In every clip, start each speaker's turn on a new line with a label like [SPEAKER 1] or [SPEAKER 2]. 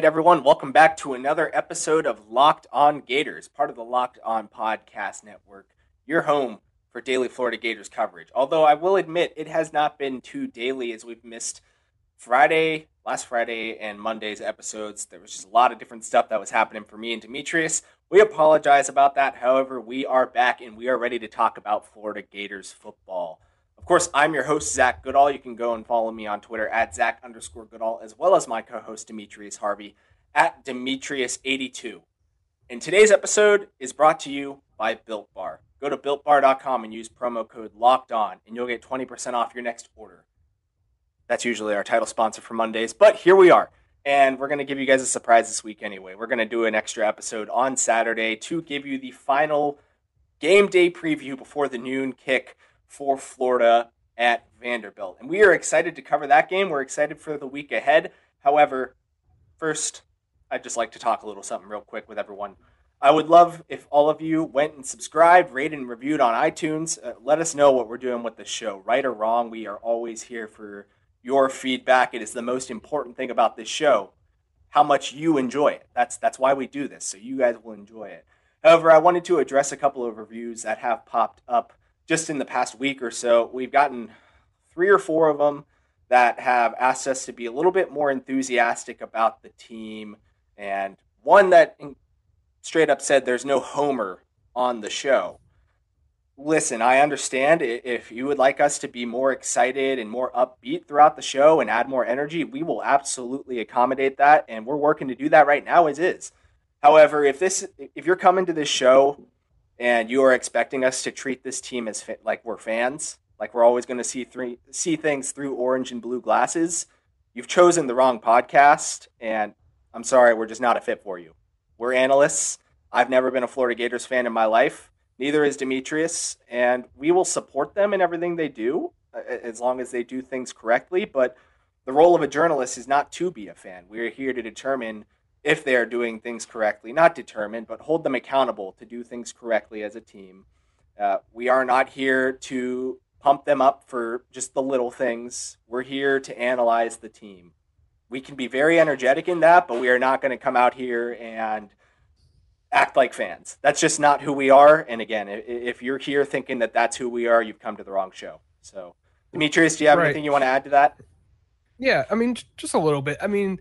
[SPEAKER 1] right, everyone, welcome back to another episode of Locked On Gators, part of the Locked On Podcast Network, your home for daily Florida Gators coverage. Although I will admit it has not been too daily as we've missed Friday, last Friday, and Monday's episodes. There was just a lot of different stuff that was happening for me and Demetrius. We apologize about that. However, we are back and we are ready to talk about Florida Gators football. Course, I'm your host, Zach Goodall. You can go and follow me on Twitter at Zach underscore Goodall, as well as my co host, Demetrius Harvey, at Demetrius82. And today's episode is brought to you by Built Bar. Go to builtbar.com and use promo code locked on, and you'll get 20% off your next order. That's usually our title sponsor for Mondays, but here we are. And we're going to give you guys a surprise this week anyway. We're going to do an extra episode on Saturday to give you the final game day preview before the noon kick for Florida at Vanderbilt. And we are excited to cover that game. We're excited for the week ahead. However, first, I'd just like to talk a little something real quick with everyone. I would love if all of you went and subscribed, rated, and reviewed on iTunes. Uh, let us know what we're doing with the show, right or wrong. We are always here for your feedback. It is the most important thing about this show, how much you enjoy it. That's that's why we do this, so you guys will enjoy it. However, I wanted to address a couple of reviews that have popped up just in the past week or so, we've gotten three or four of them that have asked us to be a little bit more enthusiastic about the team, and one that straight up said there's no Homer on the show. Listen, I understand if you would like us to be more excited and more upbeat throughout the show and add more energy, we will absolutely accommodate that, and we're working to do that right now as is. However, if this if you're coming to this show and you are expecting us to treat this team as fa- like we're fans, like we're always going to see three, see things through orange and blue glasses, you've chosen the wrong podcast, and I'm sorry, we're just not a fit for you. We're analysts. I've never been a Florida Gators fan in my life. Neither is Demetrius, and we will support them in everything they do as long as they do things correctly. But the role of a journalist is not to be a fan. We're here to determine if they are doing things correctly, not determine, but hold them accountable to do things correctly as a team. Uh, we are not here to pump them up for just the little things. We're here to analyze the team. We can be very energetic in that, but we are not going to come out here and act like fans. That's just not who we are. And again, if you're here thinking that that's who we are, you've come to the wrong show. So, Demetrius, do you have right. anything you want to add to that?
[SPEAKER 2] Yeah, I mean, just a little bit. I mean,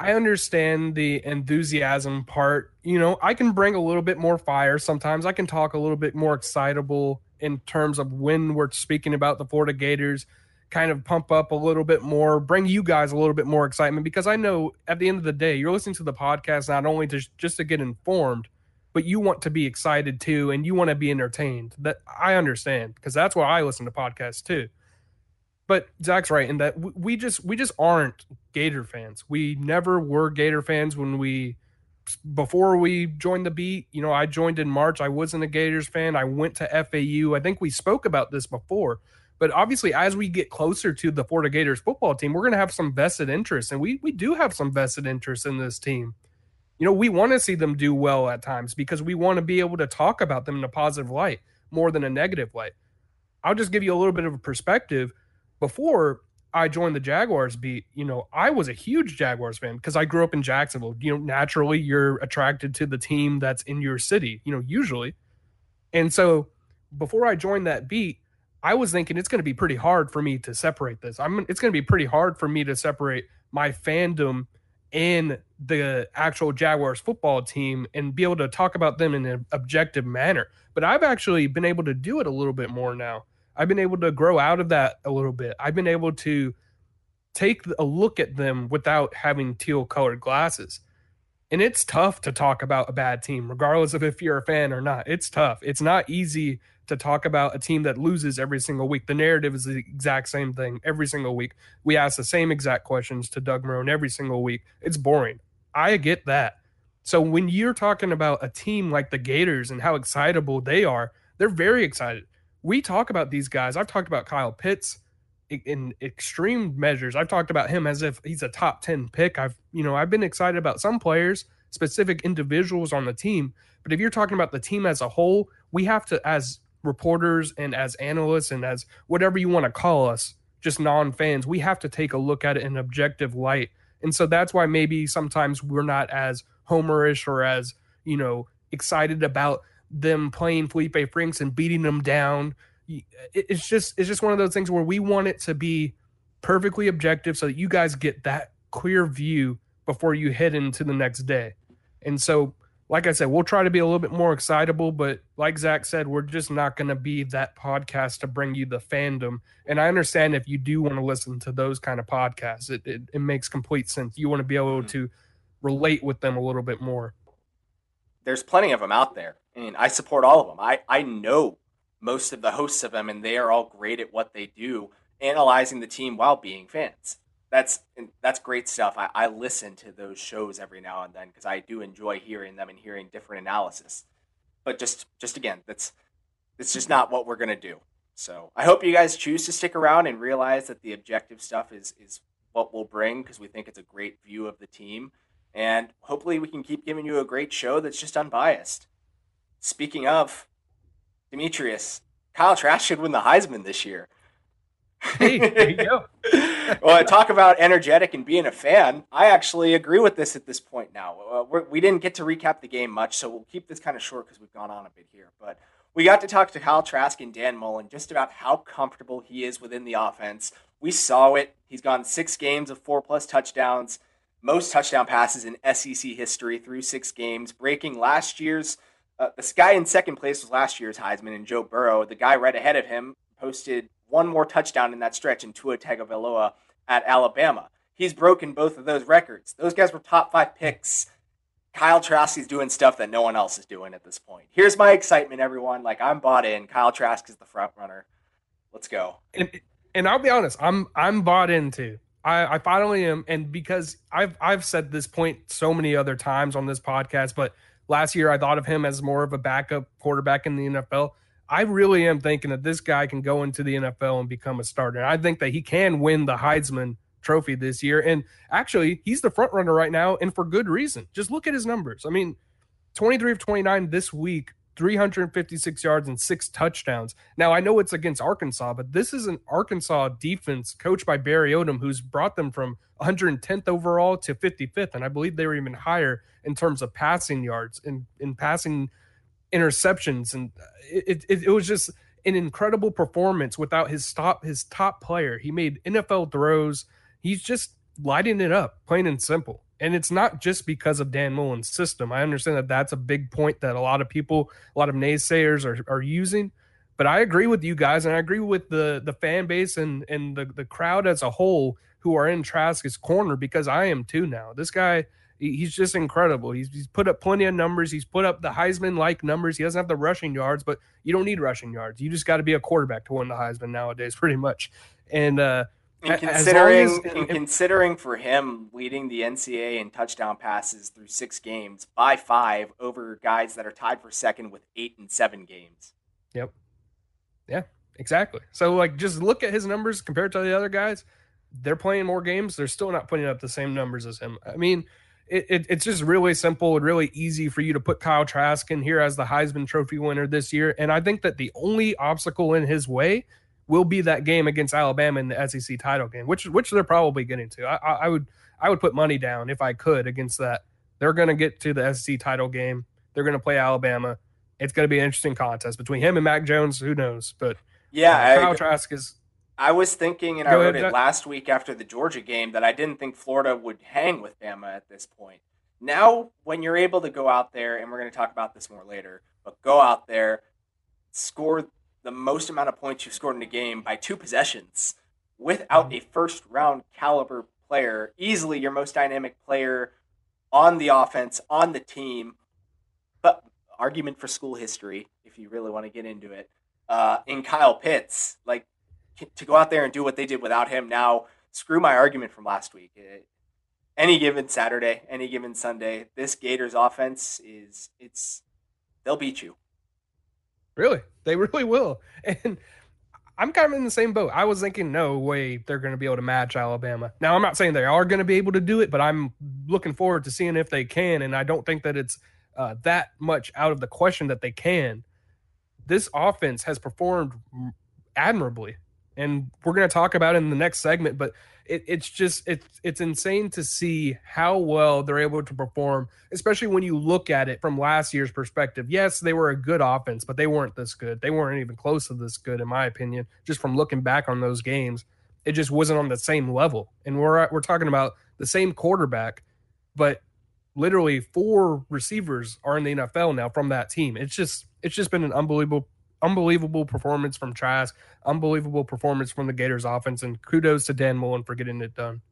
[SPEAKER 2] I understand the enthusiasm part. You know, I can bring a little bit more fire sometimes. I can talk a little bit more excitable in terms of when we're speaking about the Florida Gators, kind of pump up a little bit more, bring you guys a little bit more excitement because I know at the end of the day, you're listening to the podcast not only to just to get informed, but you want to be excited too and you want to be entertained. That I understand because that's why I listen to podcasts too. But Zach's right in that we just we just aren't Gator fans. We never were Gator fans when we before we joined the beat. You know, I joined in March. I wasn't a Gators fan. I went to FAU. I think we spoke about this before. But obviously, as we get closer to the Florida Gators football team, we're going to have some vested interest, and we we do have some vested interest in this team. You know, we want to see them do well at times because we want to be able to talk about them in a positive light more than a negative light. I'll just give you a little bit of a perspective before I joined the Jaguars beat, you know, I was a huge Jaguars fan because I grew up in Jacksonville. You know, naturally you're attracted to the team that's in your city, you know, usually. And so before I joined that beat, I was thinking it's going to be pretty hard for me to separate this. I'm it's going to be pretty hard for me to separate my fandom and the actual Jaguars football team and be able to talk about them in an objective manner. But I've actually been able to do it a little bit more now. I've been able to grow out of that a little bit. I've been able to take a look at them without having teal colored glasses. And it's tough to talk about a bad team, regardless of if you're a fan or not. It's tough. It's not easy to talk about a team that loses every single week. The narrative is the exact same thing every single week. We ask the same exact questions to Doug Marrone every single week. It's boring. I get that. So when you're talking about a team like the Gators and how excitable they are, they're very excited we talk about these guys. I've talked about Kyle Pitts in extreme measures. I've talked about him as if he's a top 10 pick. I've, you know, I've been excited about some players, specific individuals on the team. But if you're talking about the team as a whole, we have to, as reporters and as analysts and as whatever you want to call us, just non fans, we have to take a look at it in objective light And so that's why maybe sometimes we're not as homerish or as, you know, excited about them playing Felipe Franks and beating them down. It's just it's just one of those things where we want it to be perfectly objective so that you guys get that clear view before you head into the next day. And so like I said, we'll try to be a little bit more excitable, but like Zach said, we're just not going to be that podcast to bring you the fandom. And I understand if you do want to listen to those kind of podcasts, it, it, it makes complete sense. You want to be able mm-hmm. to relate with them a little bit more.
[SPEAKER 1] There's plenty of them out there. Mean, I support all of them. I, I know most of the hosts of them, and they are all great at what they do, analyzing the team while being fans that's that's great stuff. I, I listen to those shows every now and then because I do enjoy hearing them and hearing different analysis. But just just again, that's it's just not what we're gonna do. So I hope you guys choose to stick around and realize that the objective stuff is is what we'll bring because we think it's a great view of the team, and hopefully we can keep giving you a great show that's just unbiased. Speaking of Demetrius, Kyle Trask should win the Heisman this year.
[SPEAKER 2] Hey, there you go.
[SPEAKER 1] well, talk about energetic and being a fan. I actually agree with this at this point now. Uh, we're, we did not get to recap the game much, so we'll keep this kind of short because we've gone on a bit here. But we got to talk to Kyle Trask and Dan Mullen just about how comfortable he is within the offense. We saw it. He's gone six games of four plus touchdowns, most touchdown passes in SEC history through six games, breaking last year's. Uh, the guy in second place was last year's Heisman and Joe Burrow. The guy right ahead of him posted one more touchdown in that stretch in Tua Tagovailoa at Alabama. He's broken both of those records. Those guys were top five picks. Kyle Trask is doing stuff that no one else is doing at this point. Here's my excitement, everyone. Like I'm bought in. Kyle Trask is the front runner. Let's go.
[SPEAKER 2] And, and I'll be honest, I'm I'm bought into. I, I finally am, and because I've I've said this point so many other times on this podcast, but last year I thought of him as more of a backup quarterback in the NFL. I really am thinking that this guy can go into the NFL and become a starter. I think that he can win the Heisman Trophy this year. And actually, he's the front runner right now, and for good reason. Just look at his numbers. I mean, 23 of 29 this week, 356 yards and six touchdowns. Now, I know it's against Arkansas, but this is an Arkansas defense coached by Barry Odom, who's brought them from 110th overall to 55th. And I believe they were even higher in terms of passing yards and in passing interceptions, and uh, it, it, it was just an incredible performance without his top his top player. He made NFL throws. He's just lighting it up, plain and simple. And it's not just because of Dan Mullen's system. I understand that that's a big point that a lot of people, a lot of naysayers are, are using. But I agree with you guys, and I agree with the the fan base and and the the crowd as a whole who are in Trask's corner because I am too now. This guy he's just incredible. He's, he's put up plenty of numbers. He's put up the Heisman like numbers. He doesn't have the rushing yards, but you don't need rushing yards. You just got to be a quarterback to win the Heisman nowadays, pretty much. And uh,
[SPEAKER 1] and considering as, and considering for him leading the NCAA in touchdown passes through six games by five over guys that are tied for second with eight and seven games.
[SPEAKER 2] Yep. Yeah, exactly. So like, just look at his numbers compared to the other guys. They're playing more games. They're still not putting up the same numbers as him. I mean, it, it, it's just really simple and really easy for you to put Kyle Trask in here as the Heisman Trophy winner this year. And I think that the only obstacle in his way will be that game against Alabama in the SEC title game, which which they're probably getting to. I, I would I would put money down if I could against that. They're going to get to the SEC title game. They're going to play Alabama. It's going to be an interesting contest between him and Mac Jones. Who knows? But
[SPEAKER 1] yeah,
[SPEAKER 2] uh, Kyle I, Trask is
[SPEAKER 1] I was thinking, and I wrote ahead, it last week after the Georgia game, that I didn't think Florida would hang with Bama at this point. Now, when you're able to go out there, and we're going to talk about this more later, but go out there, score the most amount of points you've scored in a game by two possessions without a first round caliber player, easily your most dynamic player on the offense, on the team. But argument for school history, if you really want to get into it, uh, in Kyle Pitts, like to go out there and do what they did without him now screw my argument from last week. It, any given saturday any given sunday this gators offense is it's they'll beat you
[SPEAKER 2] really? They really will. And i'm kind of in the same boat. I was thinking no way they're going to be able to match alabama. Now i'm not saying they are going to be able to do it but i'm looking forward to seeing if they can and i don't think that it's uh, that much out of the question that they can. This offense has performed admirably and we're going to talk about in the next segment. But it, it's just it's it's insane to see how well they're able to perform, especially when you look at it from last year's perspective. Yes, they were a good offense, but they weren't this good. They weren't even close to this good, in my opinion. Just from looking back on those games, it just wasn't on the same level. And we're we're talking about the same quarterback, but literally four receivers are in the NFL now from that team. It's just it's just been an unbelievable unbelievable performance from Trask, unbelievable performance from the Gators offense, and kudos to Dan Mullen for getting it done.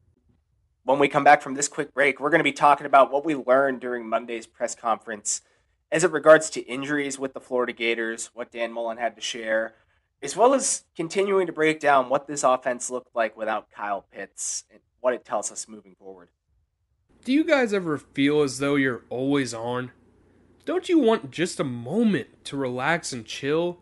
[SPEAKER 1] When we come back from this quick break, we're going to be talking about what we learned during Monday's press conference as it regards to injuries with the Florida Gators, what Dan Mullen had to share, as well as continuing to break down what this offense looked like without Kyle Pitts and what it tells us moving forward.
[SPEAKER 2] Do you guys ever feel as though you're always on? Don't you want just a moment to relax and chill?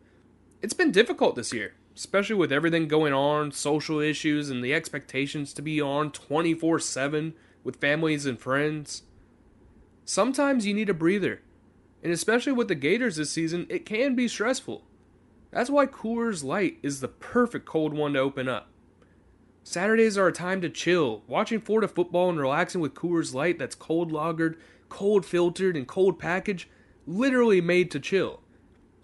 [SPEAKER 2] It's been difficult this year, especially with everything going on, social issues, and the expectations to be on 24 7 with families and friends. Sometimes you need a breather, and especially with the Gators this season, it can be stressful. That's why Coors Light is the perfect cold one to open up. Saturdays are a time to chill, watching Florida football and relaxing with Coors Light that's cold lagered, cold filtered, and cold packaged literally made to chill.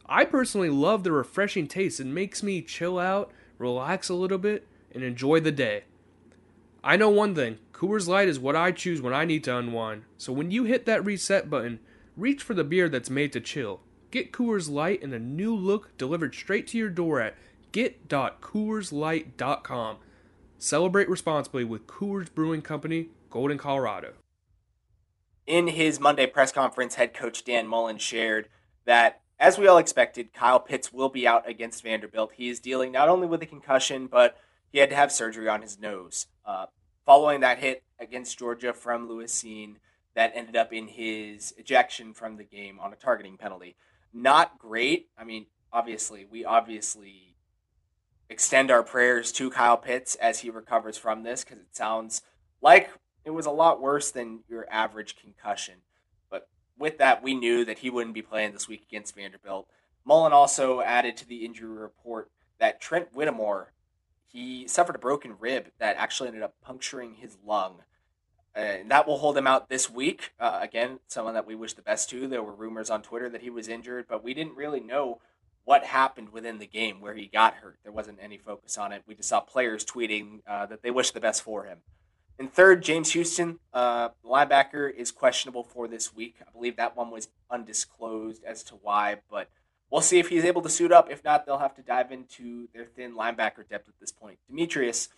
[SPEAKER 2] I personally love the refreshing taste. It makes me chill out, relax a little bit, and enjoy the day. I know one thing Coors Light is what I choose when I need to unwind. So when you hit that reset button, reach for the beer that's made to chill. Get Coors Light in a new look delivered straight to your door at get.coorslight.com. Celebrate responsibly with Coors Brewing Company, Golden, Colorado
[SPEAKER 1] in his Monday press conference, head coach Dan Mullen shared that, as we all expected, Kyle Pitts will be out against Vanderbilt. He is dealing not only with a concussion, but he had to have surgery on his nose. Uh, following that hit against Georgia from Lewisine that ended up in his ejection from the game on a targeting penalty. Not great. I mean, obviously, we obviously extend our prayers to Kyle Pitts as he recovers from this because it sounds like it was a lot worse than your average concussion. But with that, we knew that he wouldn't be playing this week against Vanderbilt. Mullen also added to the injury report that Trent Whittemore he suffered a broken rib that actually ended up puncturing his lung. And that will hold him out this week. Uh, again, someone that we wish the best to. There were rumors on Twitter that he was injured, but we didn't really know what happened within the game where he got hurt. There wasn't any focus on it. We just saw players tweeting uh, that they wish the best for him. In third, James Houston, uh, linebacker, is questionable for this week. I believe that one was undisclosed as to why, but we'll see if he's able to suit up. If not, they'll have to dive into their thin linebacker depth at this point. Demetrius,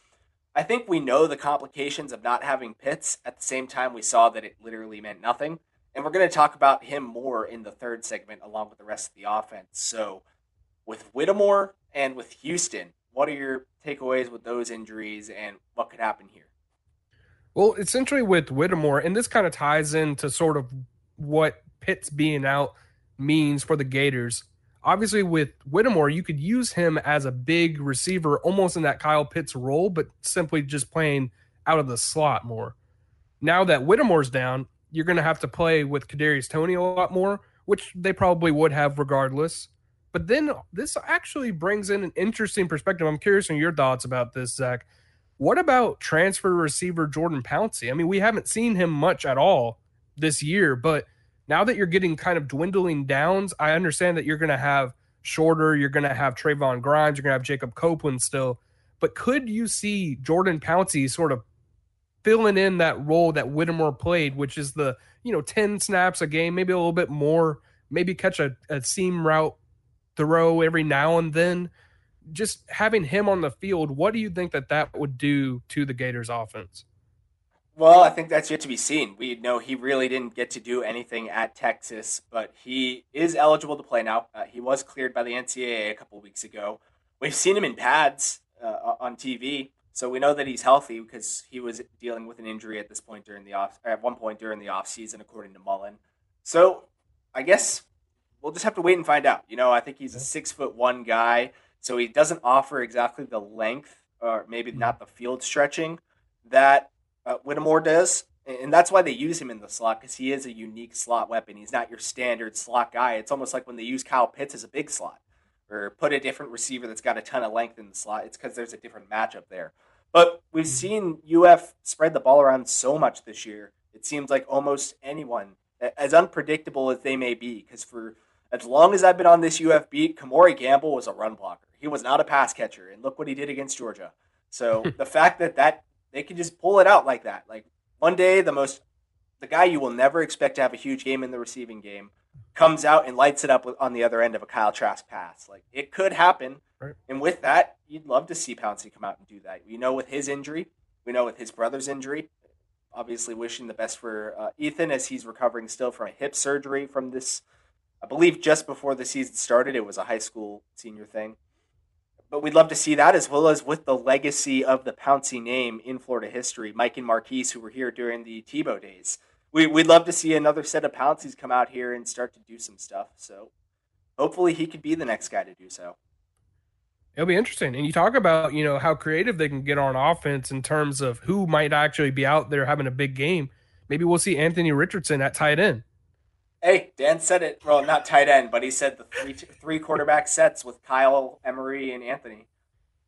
[SPEAKER 1] I think we know the complications of not having Pitts. At the same time, we saw that it literally meant nothing. And we're going to talk about him more in the third segment along with the rest of the offense. So, with Whittemore and with Houston, what are your takeaways with those injuries and what could happen here?
[SPEAKER 2] Well, essentially with Whittemore, and this kind of ties into sort of what Pitts being out means for the Gators. Obviously, with Whittemore, you could use him as a big receiver, almost in that Kyle Pitts role, but simply just playing out of the slot more. Now that Whittemore's down, you're going to have to play with Kadarius Toney a lot more, which they probably would have regardless. But then this actually brings in an interesting perspective. I'm curious on your thoughts about this, Zach. What about transfer receiver Jordan Pouncey? I mean, we haven't seen him much at all this year, but now that you're getting kind of dwindling downs, I understand that you're going to have Shorter, you're going to have Trevon Grimes, you're going to have Jacob Copeland still. But could you see Jordan Pouncey sort of filling in that role that Whittemore played, which is the, you know, 10 snaps a game, maybe a little bit more, maybe catch a, a seam route throw every now and then? Just having him on the field, what do you think that that would do to the Gators offense?
[SPEAKER 1] Well, I think that's yet to be seen. We know he really didn't get to do anything at Texas, but he is eligible to play now. Uh, he was cleared by the NCAA a couple weeks ago. We've seen him in pads uh, on TV, so we know that he's healthy because he was dealing with an injury at this point during the off at one point during the off season, according to Mullen. So I guess we'll just have to wait and find out. You know, I think he's a six foot one guy. So he doesn't offer exactly the length or maybe mm-hmm. not the field stretching that uh, Whittemore does. And that's why they use him in the slot because he is a unique slot weapon. He's not your standard slot guy. It's almost like when they use Kyle Pitts as a big slot. or put a different receiver that's got a ton of length in the slot. It's because there's a different matchup there. But we've seen UF spread the ball around so much this year. It seems like almost anyone, as unpredictable as they may be, because for as long as I've been on this UF beat, Kemore Gamble was a run blocker. He was not a pass catcher, and look what he did against Georgia. So the fact that that they can just pull it out like that, like one day the most, the guy you will never expect to have a huge game in the receiving game, comes out and lights it up on the other end of a Kyle Trask pass. Like it could happen. Right. And with that, you'd love to see Pouncey come out and do that. We know with his injury, we know with his brother's injury. Obviously, wishing the best for uh, Ethan as he's recovering still from a hip surgery from this. I believe just before the season started, it was a high school senior thing. But we'd love to see that as well as with the legacy of the Pouncey name in Florida history. Mike and Maurkice, who were here during the Tebow days, we, we'd love to see another set of Pounceys come out here and start to do some stuff. So hopefully he could be the next guy to do so.
[SPEAKER 2] It'll be interesting. And you talk about, you know, how creative they can get on offense in terms of who might actually be out there having a big game. Maybe we'll see Anthony Richardson at tight end.
[SPEAKER 1] Hey, Dan said it. Well, not tight end, but he said the three three quarterback sets with Kyle, Emery, and Anthony.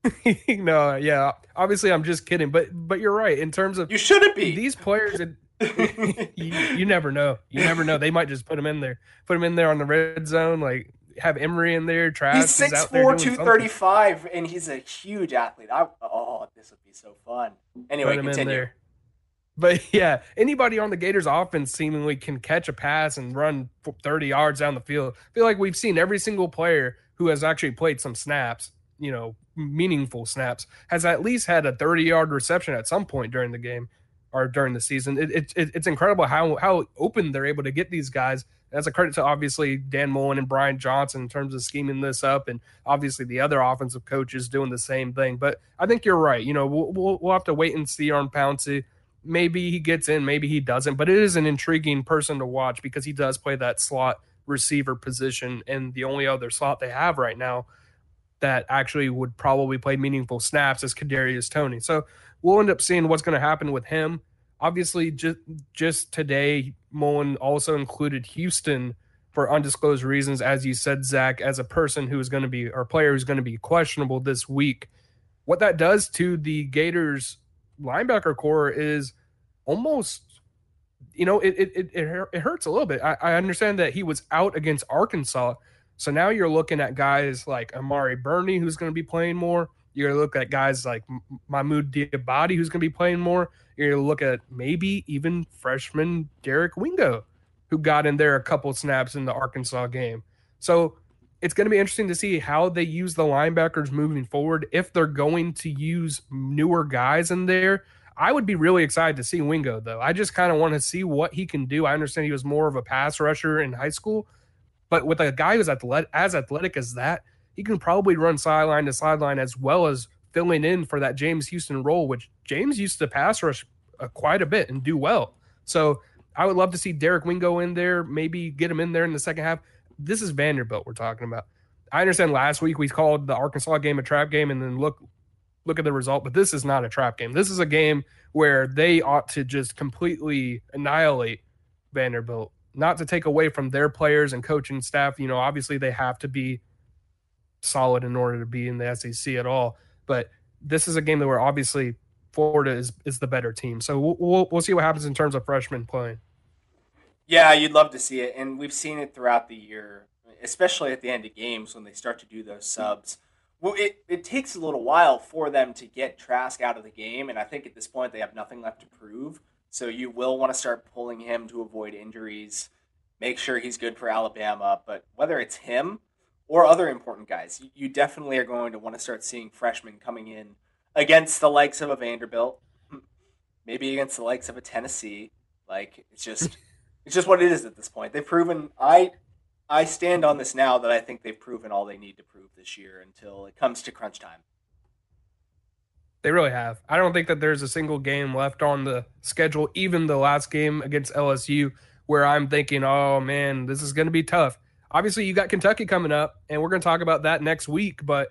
[SPEAKER 2] no, yeah. Obviously, I'm just kidding, but but you're right in terms of
[SPEAKER 1] you shouldn't be
[SPEAKER 2] these players. you, you, never know. You never know. They might just put him in there. Put him in there on the red zone. Like have Emery in there. Travis
[SPEAKER 1] he's 6'4", 235, and he's a huge athlete. I, oh, this would be so fun. Anyway, continue.
[SPEAKER 2] But yeah, anybody on the Gators offense seemingly can catch a pass and run 30 yards down the field. I feel like we've seen every single player who has actually played some snaps, you know, meaningful snaps, has at least had a 30 yard reception at some point during the game or during the season. It, it, it, it's incredible how how open they're able to get these guys. That's a credit to obviously Dan Mullen and Brian Johnson in terms of scheming this up, and obviously the other offensive coaches doing the same thing. But I think you're right. You know, we'll we'll, we'll have to wait and see on Pouncey. Maybe he gets in, maybe he doesn't. But it is an intriguing person to watch because he does play that slot receiver position, and the only other slot they have right now that actually would probably play meaningful snaps is Kadarius Toney. So we'll end up seeing what's going to happen with him. Obviously, just just today, Mullen also included Houston for undisclosed reasons, as you said, Zach, as a person who is going to be or player who's going to be questionable this week. What that does to the Gators linebacker core is almost, you know, it it it, it hurts a little bit. I, I understand that he was out against Arkansas, so now you're looking at guys like Amari Burney, who's going to be playing more. You're going to look at guys like Mahmoud Diabate, who's going to be playing more. You're going to look at maybe even freshman Derek Wingo, who got in there a couple snaps in the Arkansas game. So it's going to be interesting to see how they use the linebackers moving forward. If they're going to use newer guys in there, I would be really excited to see Wingo, though. I just kind of want to see what he can do. I understand he was more of a pass rusher in high school, but with a guy who's athletic, as athletic as that, he can probably run sideline to sideline as well as filling in for that James Houston role, which James used to pass rush uh, quite a bit and do well. So I would love to see Derek Wingo in there, maybe get him in there in the second half. This is Vanderbilt we're talking about. I understand last week we called the Arkansas game a trap game, and then look look at the result. But this is not a trap game. This is a game where they ought to just completely annihilate Vanderbilt, not to take away from their players and coaching staff. You know, obviously they have to be solid in order to be in the SEC at all. But this is a game that where obviously Florida is is the better team. So we'll, we'll, we'll see what happens in terms of freshmen playing.
[SPEAKER 1] Yeah, you'd love to see it, and we've seen it throughout the year, especially at the end of games when they start to do those subs. Well, it, it takes a little while for them to get Trask out of the game, and I think at this point they have nothing left to prove. So you will want to start pulling him to avoid injuries, make sure he's good for Alabama. But whether it's him or other important guys. You definitely are going to want to start seeing freshmen coming in against the likes of a Vanderbilt, maybe against the likes of a Tennessee. Like it's just it's just what it is at this point. They've proven I I stand on this now that I think they've proven all they need to prove this year until it comes to crunch time.
[SPEAKER 2] They really have. I don't think that there's a single game left on the schedule, even the last game against LSU, where I'm thinking, oh man, this is going to be tough obviously you got Kentucky coming up, and we're going to talk about that next week. But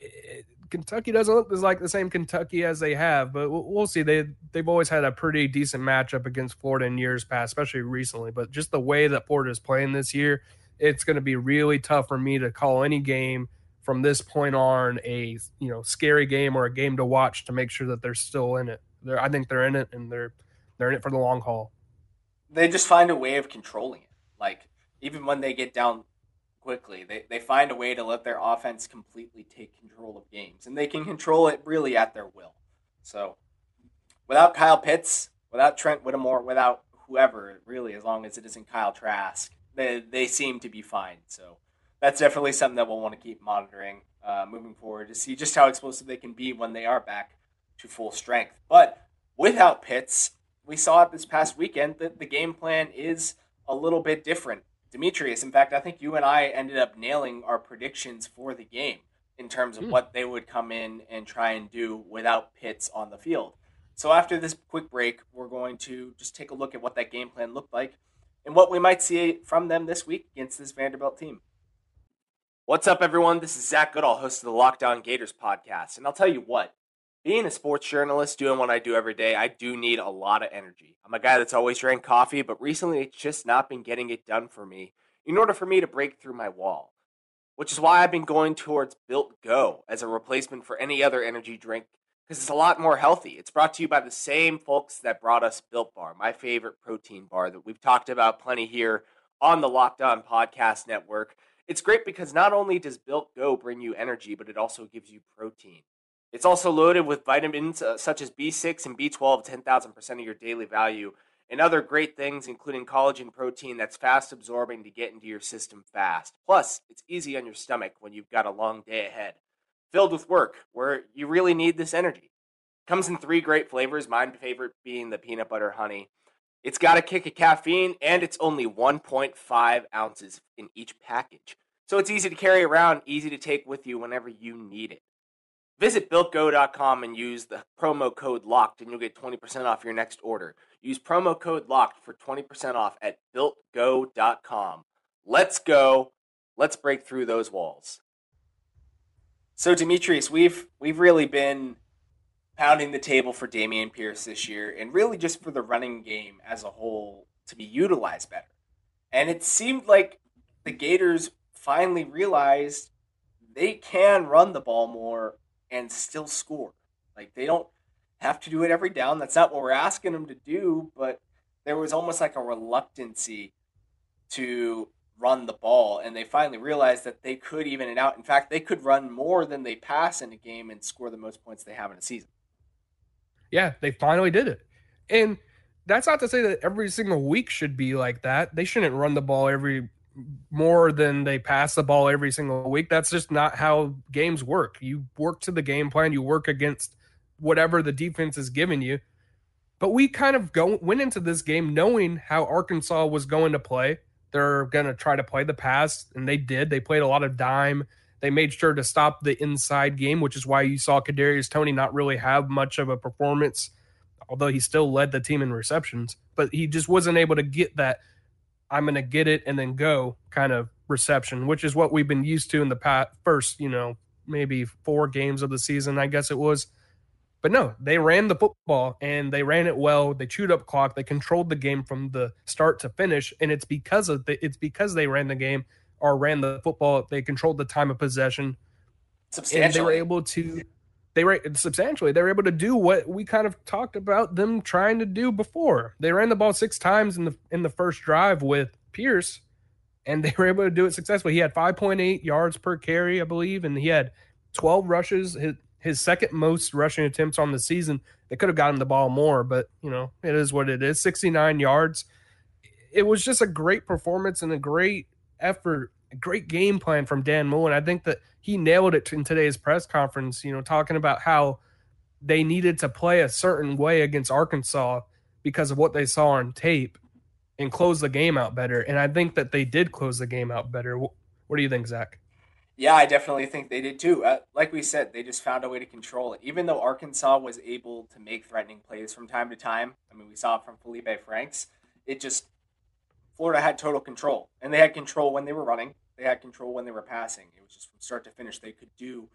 [SPEAKER 2] it, Kentucky doesn't look like the same Kentucky as they have, but we'll, we'll, see. They they've always had a pretty decent matchup against Florida in years past, especially recently. But just the way that Florida is playing this year, it's going to be really tough for me to call any game from this point on a you know scary game or a game to watch to make sure that they're still in it. They're, I think they're in it and they're they're in it for the long haul.
[SPEAKER 1] They just find a way of controlling it. Like even when they get down quickly, they, they find a way to let their offense completely take control of games. And they can control it really at their will. So without Kyle Pitts, without Trent Whittemore, without whoever, really, as long as it isn't Kyle Trask, they, they seem to be fine. So that's definitely something that we'll want to keep monitoring uh, moving forward to see just how explosive they can be when they are back to full strength. But without Pitts, we saw it this past weekend that the game plan is a little bit different. Demetrius, in fact, I think you and I ended up nailing our predictions for the game in terms of mm. what they would come in and try and do without Pitts on the field. So after this quick break, we're going to just take a look at what that game plan looked like and what we might see from them this week against this Vanderbilt team. What's up, everyone? This is Zach Goodall, host of the Locked On Gators podcast. And I'll tell you what, being a sports journalist, doing what I do every day, I do need a lot of energy. I'm a guy that's always drank coffee, but recently it's just not been getting it done for me in order for me to break through my wall. Which is why I've been going towards Built Go as a replacement for any other energy drink because it's a lot more healthy. It's brought to you by the same folks that brought us Built Bar, my favorite protein bar that we've talked about plenty here on the Locked On Podcast Network. It's great because not only does Built Go bring you energy, but it also gives you protein. It's also loaded with vitamins uh, such as B6 and B12, 10,000% of your daily value, and other great things, including collagen protein that's fast absorbing to get into your system fast. Plus, it's easy on your stomach when you've got a long day ahead, filled with work where you really need this energy. Comes in three great flavors, my favorite being the peanut butter honey. It's got a kick of caffeine and it's only 1.5 ounces in each package. So it's easy to carry around, easy to take with you whenever you need it. Visit builtgo.com and use the promo code LOCKED and you'll get 20% off your next order. Use promo code LOCKED for 20% off at builtgo.com. Let's go. Let's break through those walls. So Demetrius, we've we've really been pounding the table for Dameon Pierce this year, and really just for the running game as a whole to be utilized better. And it seemed like the Gators finally realized they can run the ball more and still score. Like they don't have to do it every down. That's not what we're asking them to do, but there was almost like a reluctancy to run the ball and they finally realized that they could even it out. In fact, they could run more than they pass in a game and score the most points they have in a season
[SPEAKER 2] yeah, they finally did it. And that's not to say that every single week should be like that. They shouldn't run the ball every more than they pass the ball every single week. That's just not how games work. You work to the game plan, you work against whatever the defense is giving you. But we kind of go went into this game knowing how Arkansas was going to play. They're going to try to play the pass, and they did. They played a lot of dime. They made sure to stop the inside game, which is why you saw Kadarius Toney not really have much of a performance, although he still led the team in receptions. But he just wasn't able to get that I'm going to get it and then go kind of reception, which is what we've been used to in the past first, you know, maybe four games of the season, I guess it was. But no, they ran the football and they ran it well. They chewed up clock. They controlled the game from the start to finish, and it's because of the, it's because they ran the game or ran the football. They controlled the time of possession.
[SPEAKER 1] Substantially. And
[SPEAKER 2] they were able to they were substantially they were able to do what we kind of talked about them trying to do before. They ran the ball six times in the in the first drive with Pierce and they were able to do it successfully. He had 5.8 yards per carry, I believe, and he had 12 rushes, his, his second most rushing attempts on the season. They could have gotten the ball more, but you know, it is what it is. 69 yards. It was just a great performance and a great effort, a great game plan from Dan Mullen. I think that he nailed it in today's press conference, you know, talking about how they needed to play a certain way against Arkansas because of what they saw on tape and close the game out better. And I think that they did close the game out better. What do you think, Zach?
[SPEAKER 1] Yeah, I definitely think they did too. Uh, like we said, they just found a way to control it. Even though Arkansas was able to make threatening plays from time to time, I mean, we saw it from Felipe Franks, it just Florida had total control, and they had control when they were running. They had control when they were passing. It was just from start to finish they could do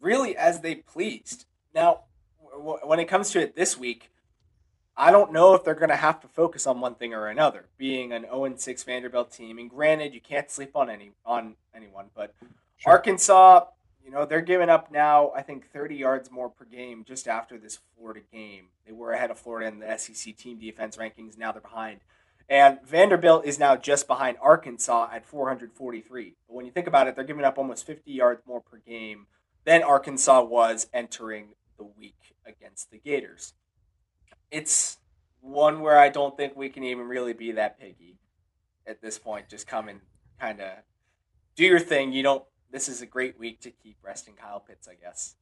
[SPEAKER 1] really as they pleased. Now, w- when it comes to it this week, I don't know if they're going to have to focus on one thing or another. Being an 0 6 Vanderbilt team, and granted, you can't sleep on any on anyone, but Sure. Arkansas, you know, they're giving up now, I think, 30 yards more per game just after this Florida game. They were ahead of Florida in the SEC team defense rankings. Now they're behind. And Vanderbilt is now just behind Arkansas at 443. But when you think about it, they're giving up almost 50 yards more per game than Arkansas was entering the week against the Gators. It's one where I don't think we can even really be that piggy at this point. Just come and kind of do your thing. You don't. This is a great week to keep resting Kyle Pitts, I guess.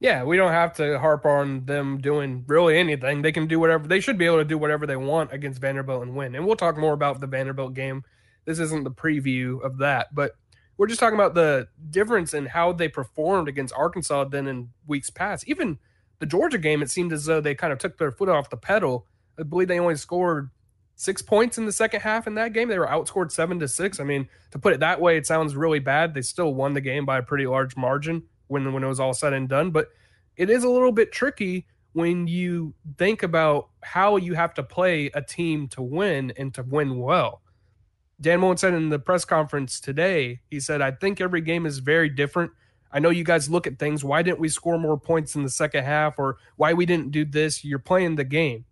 [SPEAKER 2] Yeah, we don't have to harp on them doing really anything. They can do whatever. They should be able to do whatever they want against Vanderbilt and win. And we'll talk more about the Vanderbilt game. This isn't the preview of that, but we're just talking about the difference in how they performed against Arkansas than in weeks past. Even the Georgia game, it seemed as though they kind of took their foot off the pedal. I believe they only scored six points in the second half in that game. They were outscored seven to six. I mean, to put it that way, it sounds really bad. They still won the game by a pretty large margin when when it was all said and done. But it is a little bit tricky when you think about how you have to play a team to win and to win well. Dan Mullen said in the press conference today, he said, I think every game is very different. I know you guys look at things. Why didn't we score more points in the second half or why we didn't do this? You're playing the game.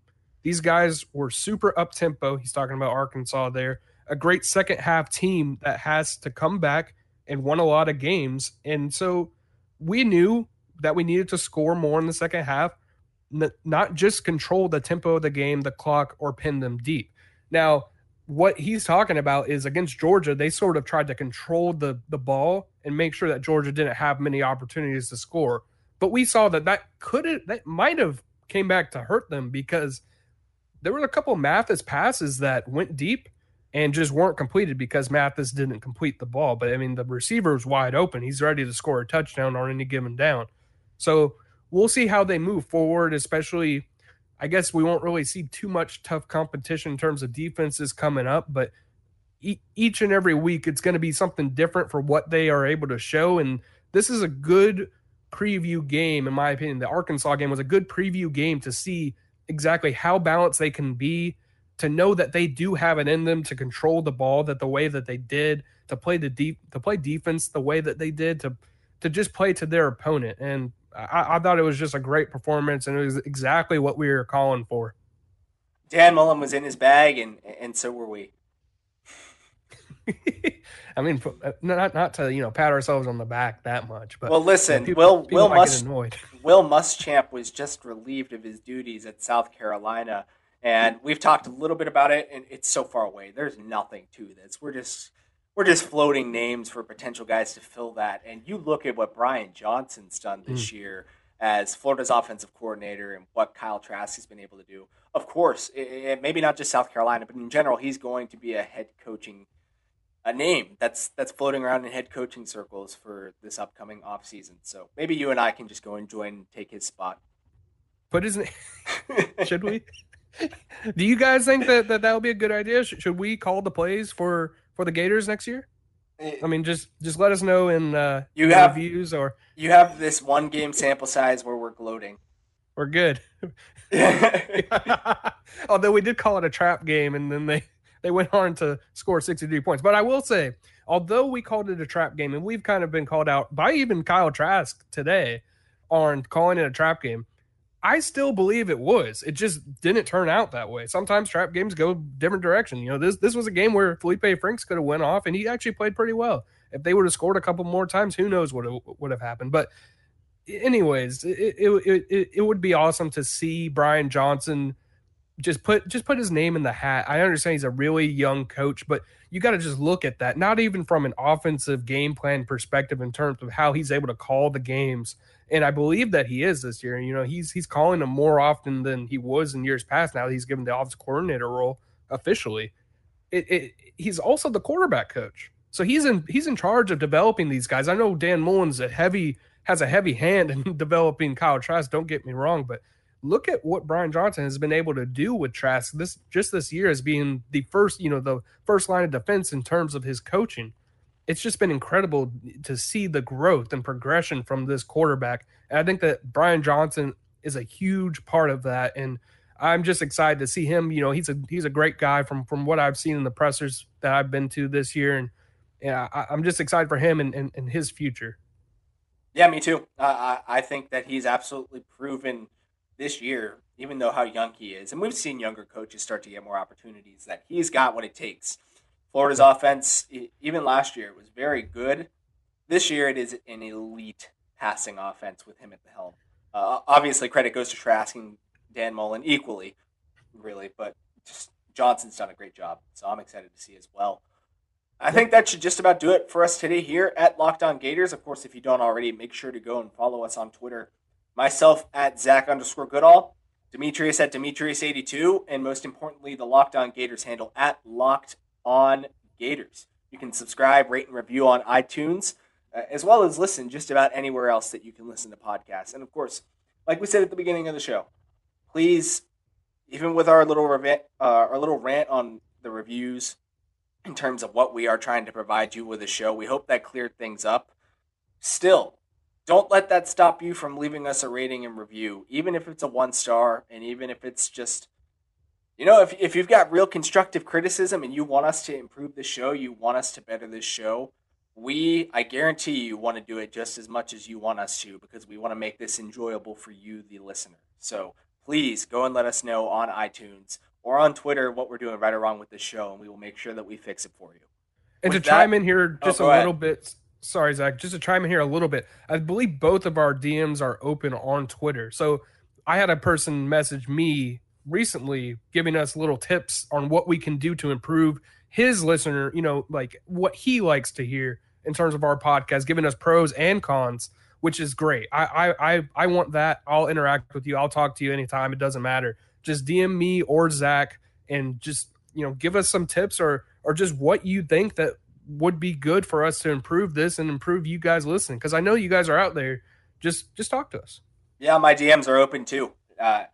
[SPEAKER 2] These guys were super up tempo. He's talking about Arkansas there. A great second half team that has to come back and won a lot of games. And so we knew that we needed to score more in the second half, not just control the tempo of the game, the clock, or pin them deep. Now, what he's talking about is against Georgia, they sort of tried to control the the ball and make sure that Georgia didn't have many opportunities to score. But we saw that that could that might have came back to hurt them because there were a couple Mathis passes that went deep and just weren't completed because Mathis didn't complete the ball. But I mean, the receiver was wide open; he's ready to score a touchdown on any given down. So we'll see how they move forward, especially I guess we won't really see too much tough competition in terms of defenses coming up, but each and every week it's going to be something different for what they are able to show. And this is a good preview game, in my opinion. The Arkansas game was a good preview game to see exactly how balanced they can be, to know that they do have it in them to control the ball that the way that they did, to play the deep to play defense the way that they did, to to just play to their opponent. And I, I, thought it was just a great performance, and it was exactly what we were calling for.
[SPEAKER 1] Dan Mullen was in his bag, and and so were we.
[SPEAKER 2] I mean, uh, not not to you know pat ourselves on the back that much, but
[SPEAKER 1] well, listen, you know, people, Will people Will Mus- Will Muschamp was just relieved of his duties at South Carolina, and we've talked a little bit about it, and it's so far away. There's nothing to this. We're just we're just floating names for potential guys to fill that. And you look at what Brian Johnson's done this mm. year as Florida's offensive coordinator and what Kyle Trask has been able to do. Of course, it, it, maybe not just South Carolina, but in general, he's going to be a head coaching a name that's that's floating around in head coaching circles for this upcoming offseason. So maybe you and I can just go and join and take his spot.
[SPEAKER 2] Put his name. Should we? Do you guys think that, that that would be a good idea? Should we call the plays for for the Gators next year? I mean, just just let us know in uh,
[SPEAKER 1] you have
[SPEAKER 2] views or
[SPEAKER 1] you have this one game sample size where we're gloating.
[SPEAKER 2] We're good. Although we did call it a trap game, and then they they went on to score 63 points. But I will say, although we called it a trap game, and we've kind of been called out by even Kyle Trask today on calling it a trap game, I still believe it was. It just didn't turn out that way. Sometimes trap games go different direction. You know, this this was a game where Felipe Franks could have went off, and he actually played pretty well. If they would have scored a couple more times, who knows what would have happened. But anyways, it, it it it would be awesome to see Brian Johnson just put just put his name in the hat. I understand he's a really young coach, but you got to just look at that. Not even from an offensive game plan perspective in terms of how he's able to call the games and I believe that he is this year. You know, he's he's calling them more often than he was in years past. Now he's given the office coordinator role officially. It, it, he's also the quarterback coach, so he's in he's in charge of developing these guys. I know Dan Mullen's a heavy has a heavy hand in developing Kyle Trask. Don't get me wrong, but look at what Brian Johnson has been able to do with Trask this just this year as being the first, you know, the first line of defense in terms of his coaching it's just been incredible to see the growth and progression from this quarterback. And I think that Brian Johnson is a huge part of that. And I'm just excited to see him. You know, he's a he's a great guy from from what I've seen in the pressers that I've been to this year. And yeah, I, am just excited for him and, and, and his future.
[SPEAKER 1] Yeah, me too. Uh, I, I think that he's absolutely proven this year, even though how young he is, and we've seen younger coaches start to get more opportunities, that he's got what it takes. Florida's offense, even last year, was very good. This year, it is an elite passing offense with him at the helm. Uh, obviously, credit goes to Trask and Dan Mullen equally, really, but just Johnson's done a great job, so I'm excited to see as well. I think that should just about do it for us today here at Locked On Gators. Of course, if you don't already, make sure to go and follow us on Twitter. Myself at Zach underscore Goodall, Demetrius at Demetrius82, and most importantly, the Locked On Gators handle at Locked On Gators. You can subscribe, rate, and review on iTunes, uh, as well as listen just about anywhere else that you can listen to podcasts. And of course, like we said at the beginning of the show, please, even with our little uh, our little rant on the reviews, in terms of what we are trying to provide you with a show. We hope that cleared things up. Still, don't let that stop you from leaving us a rating and review, even if it's a one star and even if it's just, you know, if, if you've got real constructive criticism and you want us to improve the show, you want us to better this show, we, I guarantee you, want to do it just as much as you want us to because we want to make this enjoyable for you, the listener. So please go and let us know on iTunes or on Twitter what we're doing right or wrong with this show, and we will make sure that we fix it for you.
[SPEAKER 2] And with to that, chime in here oh, just oh, a little ahead. bit, sorry, Zach, just to chime in here a little bit, I believe both of our DMs are open on Twitter. So I had a person message me recently giving us little tips on what we can do to improve his listener, you know, like what he likes to hear in terms of our podcast, giving us pros and cons, which is great. I I I, I want that. I'll interact with you. I'll talk to you anytime. It doesn't matter just DM me or Zach and just you know give us some tips or or just what you think that would be good for us to improve this and improve you guys listening because I know you guys are out there. Just just talk to us.
[SPEAKER 1] Yeah, my DMs are open too. Uh,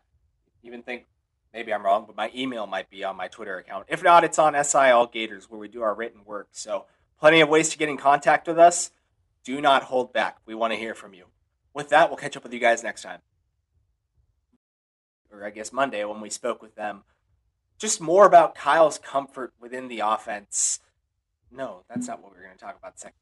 [SPEAKER 1] even think maybe I'm wrong, but my email might be on my Twitter account. If not, it's on SI All Gators where we do our written work. So plenty of ways to get in contact with us. Do not hold back. We want to hear from you. With that, we'll catch up with you guys next time or I guess Monday when we spoke with them, just more about Kyle's comfort within the offense. No, that's not what we are going to talk about second.